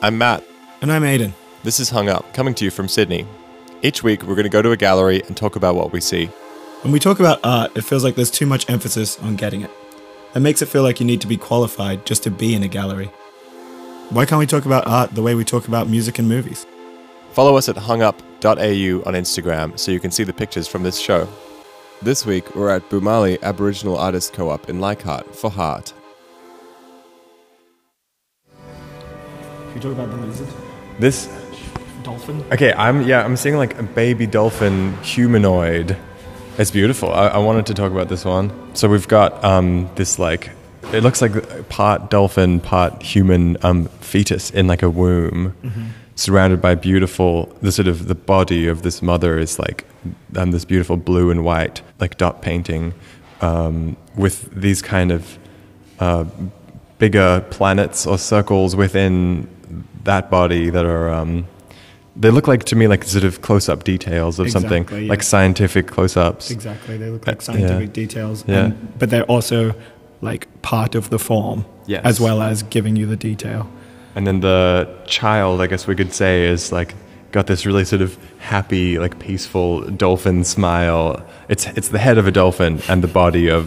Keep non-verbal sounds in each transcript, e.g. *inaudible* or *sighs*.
I'm Matt. And I'm Aiden. This is Hung Up, coming to you from Sydney. Each week, we're going to go to a gallery and talk about what we see. When we talk about art, it feels like there's too much emphasis on getting it. It makes it feel like you need to be qualified just to be in a gallery. Why can't we talk about art the way we talk about music and movies? Follow us at hungup.au on Instagram so you can see the pictures from this show. This week, we're at Boomalli Aboriginal Artist Co op in Leichhardt for Heart. We talk about the lizard? This Dolphin? okay, I'm yeah, I'm seeing like a baby dolphin humanoid. It's beautiful. I, I wanted to talk about this one. So we've got um, this like it looks like part dolphin, part human um, fetus in like a womb, surrounded by beautiful. The sort of the body of this mother is like um, this beautiful blue and white like dot painting um, with these kind of uh, bigger planets or circles within that body that are um, they look like to me like sort of close-up details of something yeah. like scientific close-ups Exactly. They look Uh, like scientific yeah. details. Yeah. and- but they're also like part of the form. Yes. As well as giving you the detail. and then the child i guess we could say is like got this really sort of happy like peaceful dolphin smile it's it's the head of a dolphin and the body of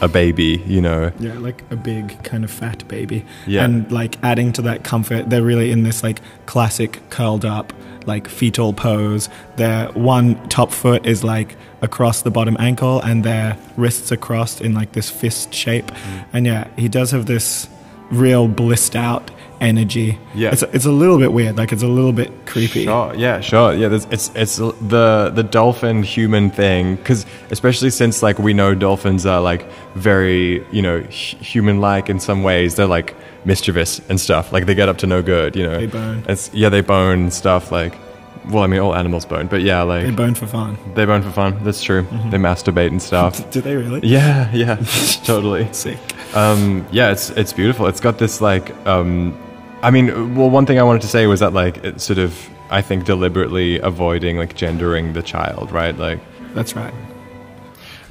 a baby you know Yeah, like a big kind of fat baby. Yeah. And like adding to that comfort, they're really in this like classic curled up, like fetal pose. Their one top foot is like across the bottom ankle and their wrists are crossed in like this fist shape. Mm. And yeah, he does have this real blissed out energy. Yeah. It's, it's a little bit weird, like it's a little bit creepy. Sure, yeah, sure, yeah. There's, it's it's the the dolphin human thing because especially since like we know dolphins are like very you know human like in some ways. They're like mischievous and stuff. Like they get up to no good. You know, They bone. It's yeah, they bone and stuff. Like, well, I mean, all animals bone, but yeah, like They bone for fun. they bone for fun. That's true. Mm-hmm. They masturbate and stuff. *laughs* Do they really? yeah, yeah, *laughs* totally. Sick. Um, yeah, it's it's beautiful. It's got this like, um, I mean, well, one thing I wanted to say was that like it's sort of I think deliberately avoiding like gendering the child, right? Like, That's right.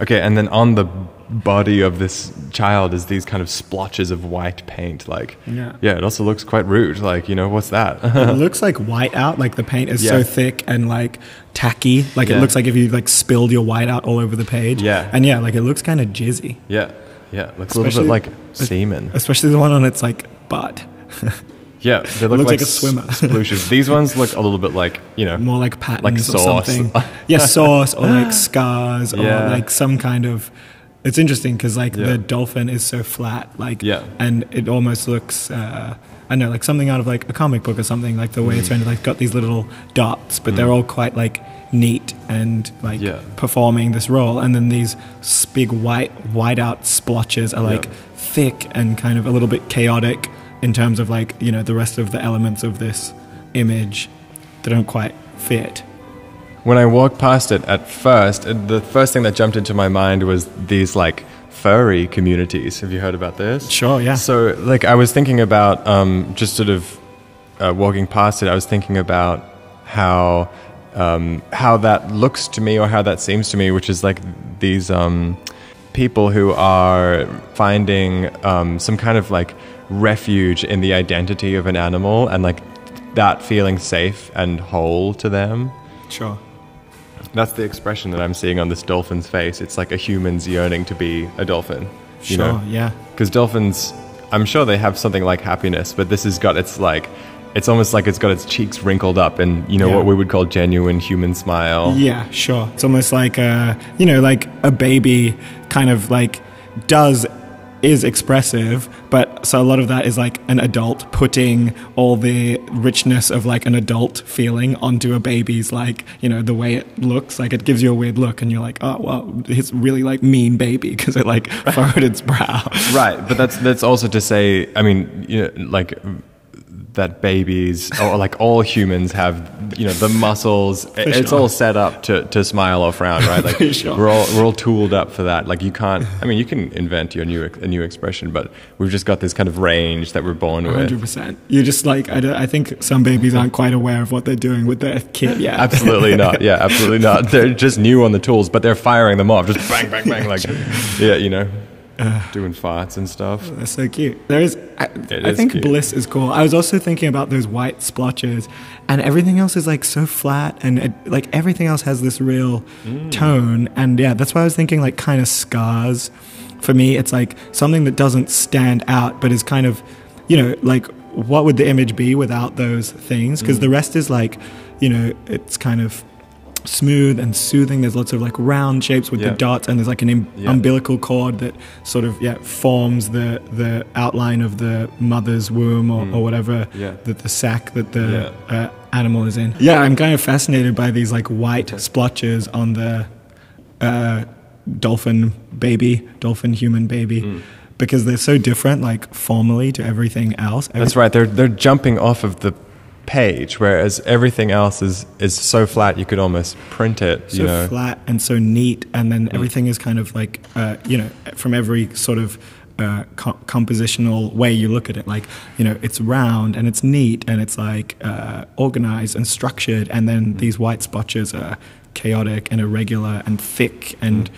okay, and then on the body of this child is these kind of splotches of white paint. Like, Yeah. yeah, it also looks quite rude. Like, you know, what's that? *laughs* it looks like white out like the paint is so thick and like tacky like it looks like if you like spilled your white out all over the page Yeah. and yeah like it looks kind of jizzy yeah, yeah, looks a little bit like semen. especially the one on its like butt *laughs* Yeah, they look like, like a swimmer. splooshes. These ones look a little bit like you know more like patterns Like or something *laughs* yeah sauce or like scars or Yeah. like some kind of it's interesting because like Yeah. the dolphin is so flat like Yeah. and it almost looks uh I know, like something out of like a comic book or something, like the way Mm. it's kind of like got these little dots, but they're all quite like neat and like Yeah. performing this role. And then these big white, white out splotches are like Yeah. thick and kind of a little bit chaotic in terms of like, you know, the rest of the elements of this image that don't quite fit. When I walked past it at first, uh, the first thing that jumped into my mind was these like furry communities. Have you heard about this? Sure, yeah. So, like, I was thinking about um, just sort of uh, walking past it. I was thinking about how um, how that looks to me, or how that seems to me, which is like these um, people who are finding um, some kind of like refuge in the identity of an animal, and like that feeling safe and whole to them. Sure. That's the expression that I'm seeing on this dolphin's face. It's like a human's yearning to be a dolphin. You Sure, know? yeah. Because dolphins, I'm sure they have something like happiness, but this has got its like, it's almost like it's got its cheeks wrinkled up and, you know, Yeah. what we would call genuine human smile. Yeah, sure. It's almost like a, you know, like a baby kind of like does is expressive, but so a lot of that is like an adult putting all the richness of like an adult feeling onto a baby's like, you know, the way it looks. Like it gives you a weird look and you're like, oh, well, it's really like mean baby *laughs* because it like furrowed its brow. Right, but that's that's also to say, I mean, you know, like that babies or like all humans have, you know, the muscles. it's sure. all set up to, to smile or frown, right? Like *laughs* sure. we're all we're all tooled up for that. Like you can't. I mean, you can invent your new a new expression, but we've just got this kind of range that we're born with. Hundred percent. You're just like I, don't- I think some babies aren't quite aware of what they're doing with their kid yeah Absolutely not. *laughs* Yeah, absolutely not. They're just new on the tools, but they're firing them off, just bang, bang, bang, like, *laughs* yeah, you know. *sighs* doing farts and stuff. That's so cute. There is, I, It I is think cute. bliss is cool. I was also thinking about those white splotches, and everything else is like so flat, and it, like everything else has this real Mm. tone. And yeah, that's why I was thinking like kind of scars. For me, it's like something that doesn't stand out, but is kind of, you know, like what would the image be without those things? Mm. Because the rest is like, you know, it's kind of smooth and soothing. There's lots of like round shapes with Yeah. the dots, and there's like an im- Yeah. umbilical cord that sort of yeah forms the the outline of the mother's womb or, or whatever Mm. Yeah. that the sac that the uh, animal is in. Yeah, I'm kind of fascinated by these like white splotches on the uh, dolphin baby, dolphin human baby. Mm. Because they're so different, like formally to everything else. That's right. They're they're jumping off of the page, whereas everything else is is so flat you could almost print it. so you know. flat and so neat, and then everything is kind of like uh, you know from every sort of uh, co- compositional way you look at it. Like you know, it's round and it's neat and it's like uh, organized and structured, and then these white splotches are chaotic and irregular and thick, and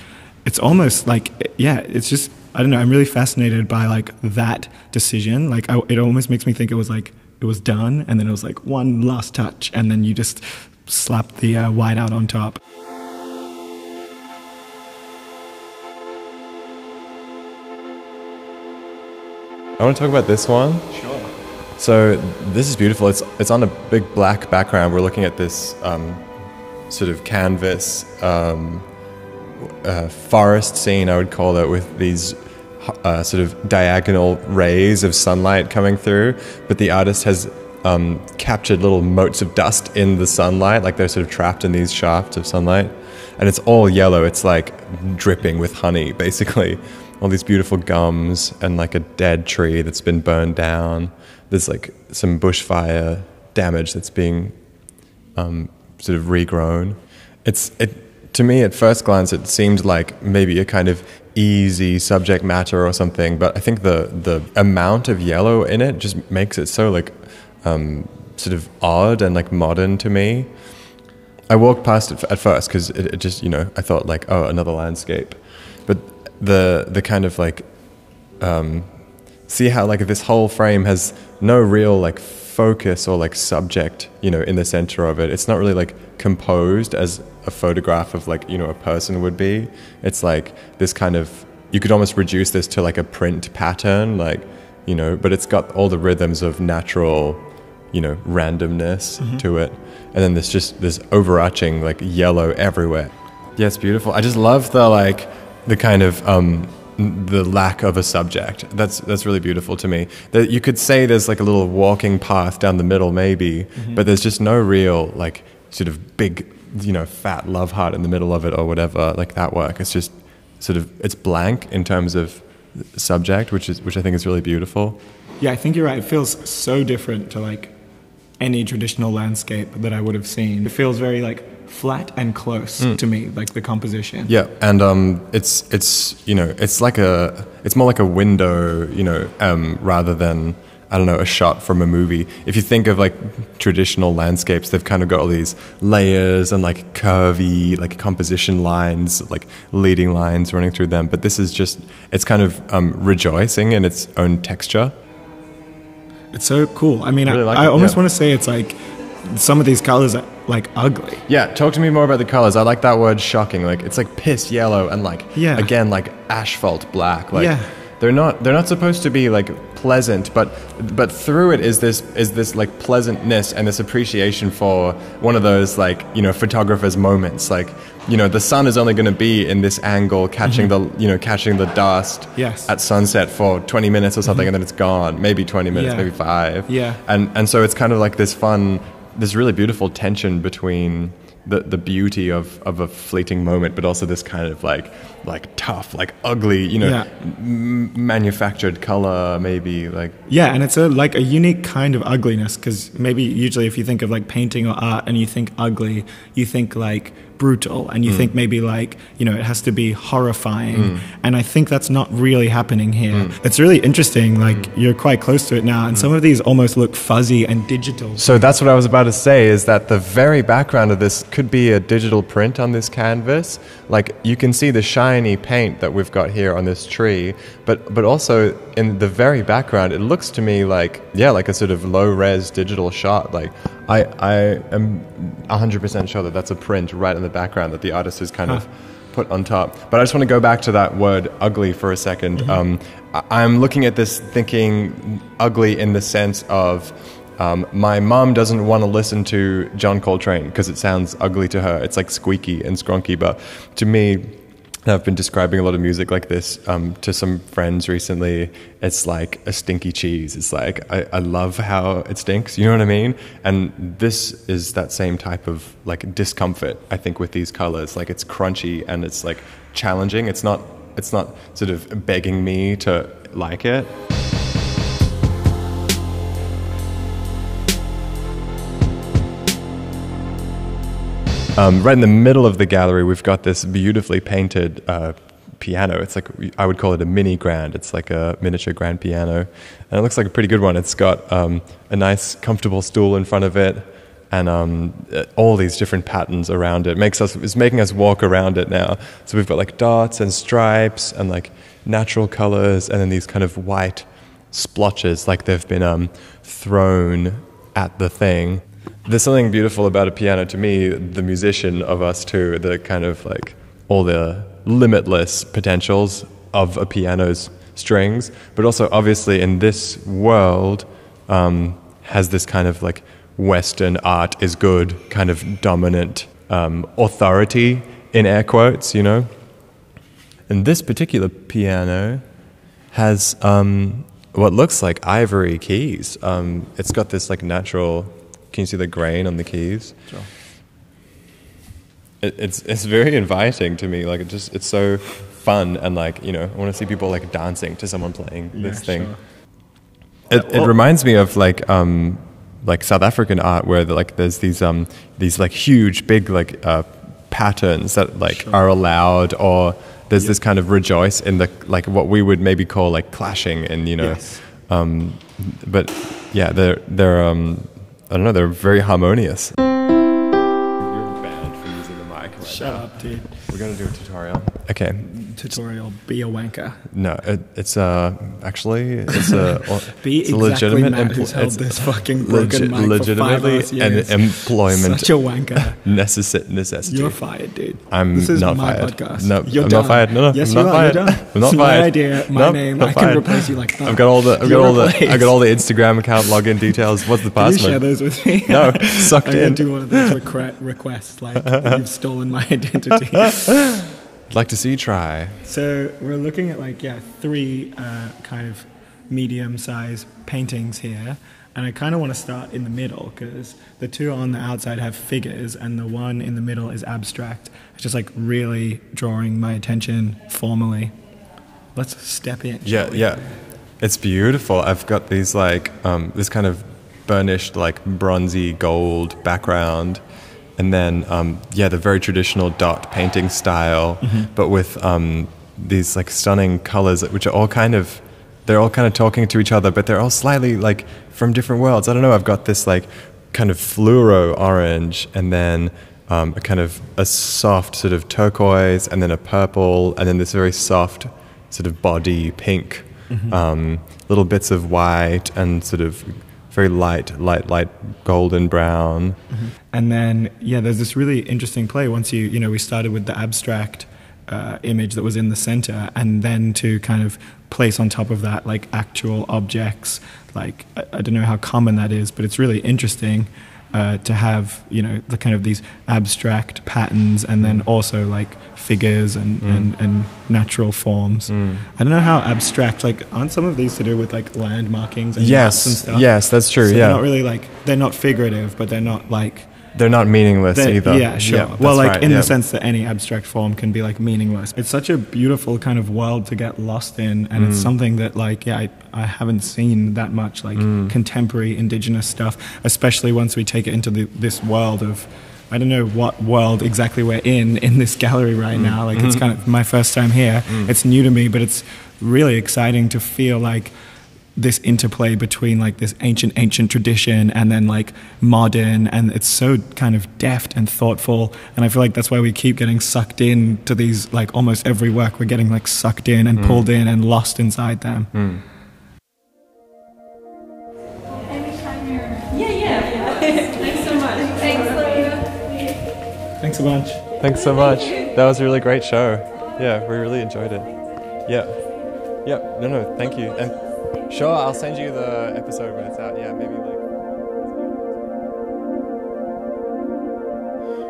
it's almost like yeah, it's just. I don't know. I'm really fascinated by like that decision. Like, I, it almost makes me think it was like it was done, and then it was like one last touch, and then you just slap the uh, white out on top. I want to talk about this one. Sure. So this is beautiful. It's it's on a big black background. We're looking at this um, sort of canvas um, uh, forest scene, I would call it, with these uh, sort of diagonal rays of sunlight coming through. But the artist has um, captured little motes of dust in the sunlight, like they're sort of trapped in these shafts of sunlight. And it's all yellow. It's like dripping with honey, *laughs* basically. All these beautiful gums and like a dead tree that's been burned down. There's like some bushfire damage that's being um, sort of regrown. It's it to me at first glance it seemed like maybe a kind of easy subject matter or something, but I think the the amount of yellow in it just makes it so like um, sort of odd and like modern to me. I walked past it at first because it, it just you know I thought like oh another landscape, but the the kind of like um, see how like this whole frame has no real like focus or like subject you know in the center of it. It's not really like composed as a photograph of like you know a person would be. It's like this kind of you could almost reduce this to like a print pattern like you know but it's got all the rhythms of natural you know randomness to it. And then there's just this overarching like yellow everywhere. Yeah it's beautiful. I just love the like the kind of um the lack of a subject. That's that's really beautiful to me. That you could say there's like a little walking path down the middle maybe mm-hmm. but there's just no real like sort of big you know fat love heart in the middle of it or whatever like that work. It's just sort of it's blank in terms of subject which is which i think is really beautiful. Yeah, I think you're right. It feels so different to like any traditional landscape that I would have seen. It feels very like flat and close to me, like the composition. Yeah, and um, it's it's you know it's like a it's more like a window you know um, rather than I don't know a shot from a movie. If you think of like traditional landscapes, they've kind of got all these layers and like curvy like composition lines, like leading lines running through them. But this is just it's kind of um, rejoicing in its own texture. It's so cool. I mean, Really I, like I almost yeah. want to say it's like some of these colors are like ugly. Yeah, talk to me more about the colors. I like that word shocking. Like it's like piss yellow and like Yeah. again like asphalt black. Like Yeah. they're not they're not supposed to be like pleasant, but but through it is this is this like pleasantness and this appreciation for one of those like, you know, photographer's moments. Like, you know, the sun is only going to be in this angle catching the, you know, catching the dust Mm-hmm. Yes. Mm-hmm. at sunset for 20 minutes or something and then it's gone. Maybe 20 minutes, Yeah. maybe 5. Yeah. And and so it's kind of like this fun, this really beautiful tension between the the beauty of of a fleeting moment, but also this kind of like like tough, like ugly, you know, Yeah. m- manufactured color, maybe like Yeah, and it's a like a unique kind of ugliness because maybe usually if you think of like painting or art and you think ugly, you think like brutal and you mm. think maybe like you know it has to be horrifying. Mm. And i think that's not really happening here. Mm. It's really interesting like you're quite close to it now and some of these almost look fuzzy and digital. So that's what I was about to say is that the very background of this could be a digital print on this canvas. Like you can see the shiny paint that we've got here on this tree, but but also in the very background it looks to me like yeah, like a sort of low res digital shot. Like I I am 100% sure that that's a print right in the background that the artist has kind of put on top. But I just want to go back to that word ugly for a 2nd Um, I- I'm looking at this thinking ugly in the sense of um, my mom doesn't want to listen to John Coltrane because it sounds ugly to her. It's like squeaky and scrunky. But to me, I've been describing a lot of music like this um, to some friends recently. It's like a stinky cheese. It's like, I, I love how it stinks. You know what I mean? And this is that same type of like discomfort, I think, with these colors. Like it's crunchy and it's like challenging. It's not, it's not sort of begging me to like it. Um, right in the middle of the gallery, we've got this beautifully painted uh, piano. It's like I would call it a mini grand. It's like a miniature grand piano, and it looks like a pretty good one. It's got um, a nice, comfortable stool in front of it, and um, uh, all these different patterns around it. Makes us it's making us walk around it now. So we've got like dots and stripes and like natural colors, and then these kind of white splotches, like they've been um, thrown at the thing. There's something beautiful about a piano to me, the musician of us too, the kind of like all the limitless potentials of a piano's strings, but also obviously in this world um, has this kind of like Western art is good kind of dominant um, authority in air quotes, you know. And this particular piano has um, what looks like ivory keys. Um, it's got this like natural. Can you see the grain on the keys? Sure. It, it's it's very inviting to me. Like it just it's so fun and like you know I want to see people like dancing to someone playing this Yeah, thing. sure. It, it reminds me of like um, like South African art where the, like there's these um, these like huge big like uh, patterns that like Sure. are allowed or there's this kind of rejoice in the like what we would maybe call like clashing and you know Yes. um, but yeah they're they're um, I don't know they're very harmonious. The mic Shut up, dude. We're gonna do a tutorial. Okay. Tutorial. Be a wanker. No, it, it's uh actually it's a *laughs* Be it's a exactly legitimate Matt empl- held it's this fucking broken mic for legitimately five years. an employment Such a wanker. *laughs* necessi- necessity. You're fired, dude. I'm this is not my fired. podcast. No, you're I'm done. not fired. No, no, yes, I'm you not are. fired. You're done. I'm not it's fired. my idea, my Nope, name. not I can fired. replace you like that. I've got all the I've got You're all the I've got all the Instagram account login details. What's the password? Can you share those with me? No, *laughs* sucked I'm gonna do one of those requ- requests, like you've stolen my *laughs* identity. I'd *laughs* like to see you try. So we're looking at like yeah three uh, kind of medium-sized paintings here, and I kind of want to start in the middle because the two on the outside have figures, and the one in the middle is abstract. It's just like really drawing my attention formally. Let's step in. Yeah, yeah. It's beautiful. I've got these like um, this kind of burnished like bronzy gold background, and then um, yeah, the very traditional dot painting style, but with um, these like stunning colors, which are all kind of they're all kind of talking to each other, but they're all slightly like from different worlds. I don't know. I've got this like kind of fluoro orange, and then um, a kind of a soft sort of turquoise, and then a purple, and then this very soft sort of body pink, um, little bits of white, and sort of very light, light, light golden brown. And then, yeah, there's this really interesting play. Once you, you know, we started with the abstract uh, image that was in the center, and then to kind of place on top of that, like actual objects. Like, I, I don't know how common that is, but it's really interesting uh, to have, you know, the kind of these abstract patterns and then mm. also like figures and, mm. and, and natural forms. Mm. I don't know how abstract, like, aren't some of these to do with like land markings and maps and Yes, stuff? yes, that's true. So yeah, they're not really like they're not figurative, but they're not like they're not meaningless they- either. yeah, sure. that's well, like right, in yeah. the sense that any abstract form can be like meaningless. It's such a beautiful kind of world to get lost in, and Mm. it's something that like yeah, I, I haven't seen that much like Mm. contemporary indigenous stuff, especially once we take it into the, this world of I don't know what world exactly we're in in this gallery right now. Like it's kind of my first time here. It's new to me, but it's really exciting to feel like this interplay between like this ancient ancient tradition and then like modern and it's so kind of deft and thoughtful and i feel like that's why we keep getting sucked in to these like almost every work we're getting like sucked in and hmm. pulled in and lost inside them Yeah, yeah, yeah. Thanks so much. Thanks, thanks a bunch Thanks so much. That was a really great show. Yeah, we really enjoyed it. Yeah. Yeah. No, no, thank you. And sure, I'll send you the episode when it's out. Yeah, maybe like.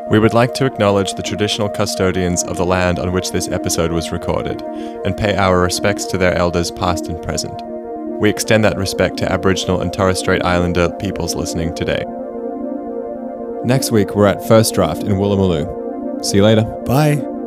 We would like to acknowledge the traditional custodians of the land on which this episode was recorded and pay our respects to their elders past and present. We extend that respect to Aboriginal and Torres Strait Islander peoples listening today. Next week, we're at First Draft in Woolloomooloo. See you later. bye